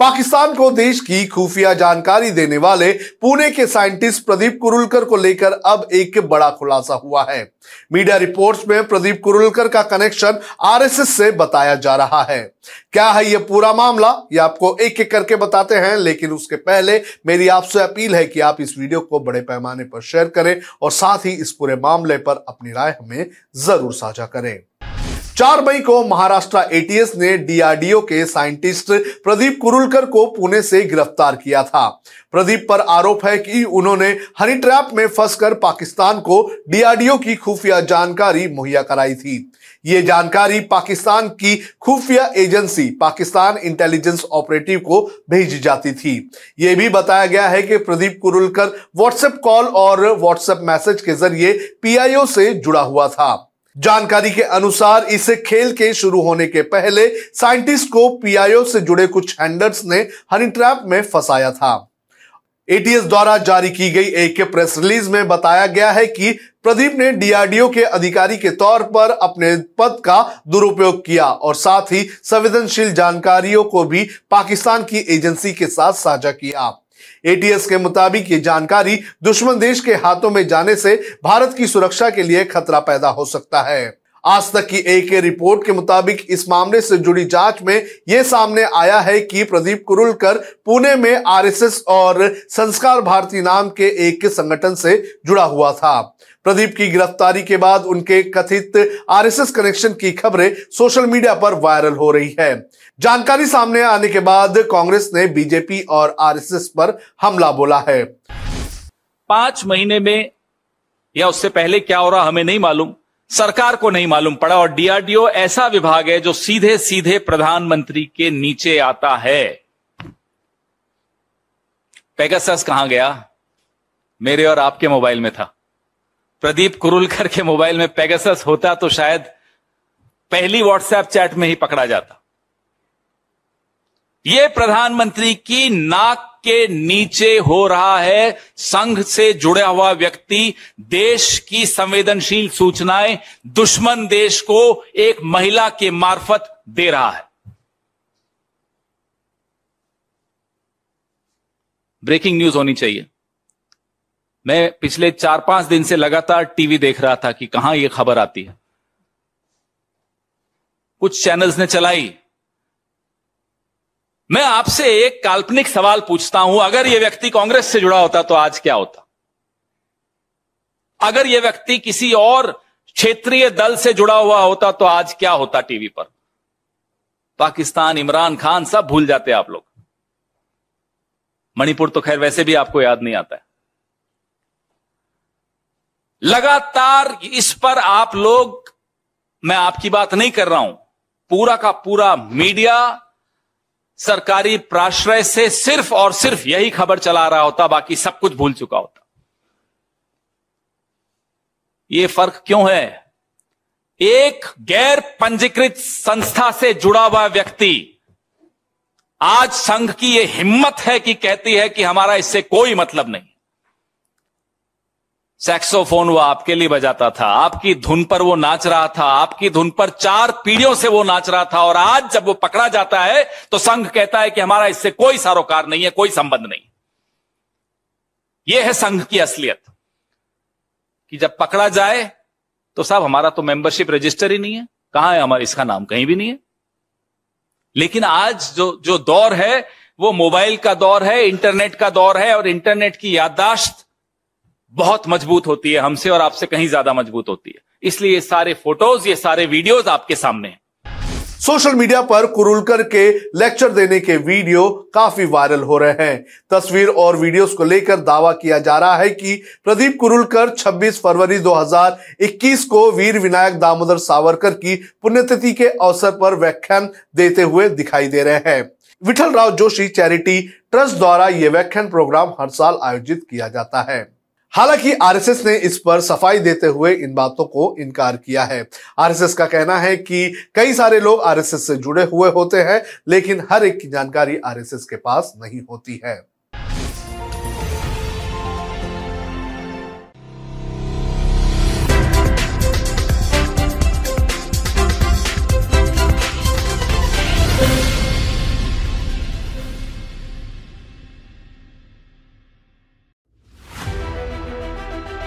पाकिस्तान को देश की खुफिया जानकारी देने वाले पुणे के साइंटिस्ट प्रदीप कुरुलकर को लेकर अब एक बड़ा खुलासा हुआ है। मीडिया रिपोर्ट्स में प्रदीप कुरुलकर का कनेक्शन आरएसएस से बताया जा रहा है। क्या है यह पूरा मामला? ये आपको एक एक करके बताते हैं, लेकिन उसके पहले मेरी आपसे अपील है कि आप इस वीडियो को बड़े पैमाने पर शेयर करें और साथ ही इस पूरे मामले पर अपनी राय हमें ज़रूर साझा करें। चार मई को महाराष्ट्र एटीएस ने डीआरडीओ के साइंटिस्ट प्रदीप कुरुलकर को पुणे से गिरफ़्तार किया था। प्रदीप पर आरोप है कि उन्होंने हनी ट्रैप में फंसकर पाकिस्तान को डीआरडीओ की खुफिया जानकारी मुहैया कराई थी। ये जानकारी पाकिस्तान की खुफिया एजेंसी, पाकिस्तान इंटेलिजेंस ऑपरेटिव को भेजी जाती थी। यह भी बताया गया है कि प्रदीप कुरुलकर व्हाट्सएप कॉल और व्हाट्सएप मैसेज के ज़रिए पीआईओ से जुड़ा हुआ था। जानकारी के अनुसार इस खेल के शुरू होने के पहले साइंटिस्ट को पीआईओ से जुड़े कुछ हैंडर्स ने हनी ट्रैप में फंसाया था। एटीएस द्वारा जारी की गई एक प्रेस रिलीज़ में बताया गया है कि प्रदीप ने डीआरडीओ के अधिकारी के तौर पर अपने पद का दुरुपयोग किया और साथ ही संवेदनशील जानकारियों को भी पाकिस्तान की एजेंसी के साथ साझा किया। एटीएस के मुताबिक ये जानकारी दुश्मन देश के हाथों में जाने से भारत की सुरक्षा के लिए खतरा पैदा हो सकता है। आज तक की एक रिपोर्ट के मुताबिक इस मामले से जुड़ी जाँच में यह सामने आया है कि प्रदीप कुरुलकर पुणे में आरएसएस और संस्कार भारती नाम के एक संगठन से जुड़ा हुआ था। प्रदीप की गिरफ्तारी के बाद उनके कथित आरएसएस कनेक्शन की खबरें सोशल मीडिया पर वायरल हो रही है। जानकारी सामने आने के बाद कांग्रेस ने बीजेपी और आरएसएस पर हमला बोला है। पाँच महीने में या उससे पहले क्या हो रहा हमें नहीं मालूम, सरकार को नहीं मालूम पड़ा और डीआरडीओ ऐसा विभाग है जो सीधे सीधे प्रधानमंत्री के नीचे आता है। पेगासस कहाँ गया? मेरे और आपके मोबाइल में था। प्रदीप कुरुलकर के मोबाइल में पेगासस होता तो शायद पहली व्हाट्सएप चैट में ही पकड़ा जाता। यह प्रधानमंत्री की नाक के नीचे हो रहा है संघ से जुड़ा हुआ व्यक्ति। देश की संवेदनशील सूचनाएँ दुश्मन देश को एक महिला के मार्फत दे रहा है। ब्रेकिंग न्यूज़ होनी चाहिए। मैं पिछले चार पाँच दिन से लगातार टीवी देख रहा था कि कहाँ यह खबर आती है। कुछ चैनल्स ने चलाई। मैं आपसे एक काल्पनिक सवाल पूछता हूँ। अगर यह व्यक्ति कांग्रेस से जुड़ा होता तो आज क्या होता? अगर यह व्यक्ति किसी और क्षेत्रीय दल से जुड़ा हुआ होता तो आज क्या होता टीवी पर? पाकिस्तान, इमरान खान सब भूल जाते आप लोग। मणिपुर तो खैर वैसे भी आपको याद नहीं आता है। लगातार इस पर आप लोग, मैं आपकी बात नहीं कर रहा हूँ, पूरा का पूरा मीडिया सरकारी प्राश्रय से सिर्फ़ और सिर्फ़ यही खबर चला रहा होता, बाकी सब कुछ भूल चुका होता। यह फ़र्क क्यों है? एक गैर पंजीकृत संस्था से जुड़ा हुआ व्यक्ति, आज संघ की यह हिम्मत है कि कहती है कि हमारा इससे कोई मतलब नहीं। सैक्सोफोन वो आपके लिए बजाता था। आपकी धुन पर वो नाच रहा था। आपकी धुन पर चार पीढ़ियों से वो नाच रहा था। और आज जब वो पकड़ा जाता है तो संघ कहता है कि हमारा इससे कोई सारोकार नहीं है, कोई संबंध नहीं। यह है संघ की असलियत। कि जब पकड़ा जाए तो साहब हमारा तो मेंबरशिप रजिस्टर ही नहीं है। कहाँ है हमारा? इसका नाम कहीं भी नहीं है। लेकिन आज जो जो दौर है, वो मोबाइल का दौर है इंटरनेट का दौर है, और इंटरनेट की याददाश्त बहुत मज़बूत होती है हमसे और आपसे कहीं ज़्यादा मज़बूत होती है। इसलिए ये सारे फ़ोटोज़, ये सारे वीडियोज़ आपके सामने हैं। सोशल मीडिया पर कुरुलकर के लेक्चर देने के वीडियो काफ़ी वायरल हो रहे हैं। तस्वीर और वीडियोस को लेकर दावा किया जा रहा है कि प्रदीप कुरुलकर 26 फरवरी 2021 को वीर विनायक दामोदर सावरकर की पुण्यतिथि के अवसर पर व्याख्यान देते हुए दिखाई दे रहे हैं। विठल राव जोशी चैरिटी ट्रस्ट द्वारा ये व्याख्यान प्रोग्राम हर साल आयोजित किया जाता है। हालाँकि आरएसएस ने इस पर सफ़ाई देते हुए इन बातों को इनकार किया है। आरएसएस का कहना है कि कई सारे लोग आरएसएस से जुड़े हुए होते हैं, लेकिन हर एक की जानकारी आरएसएस के पास नहीं होती है।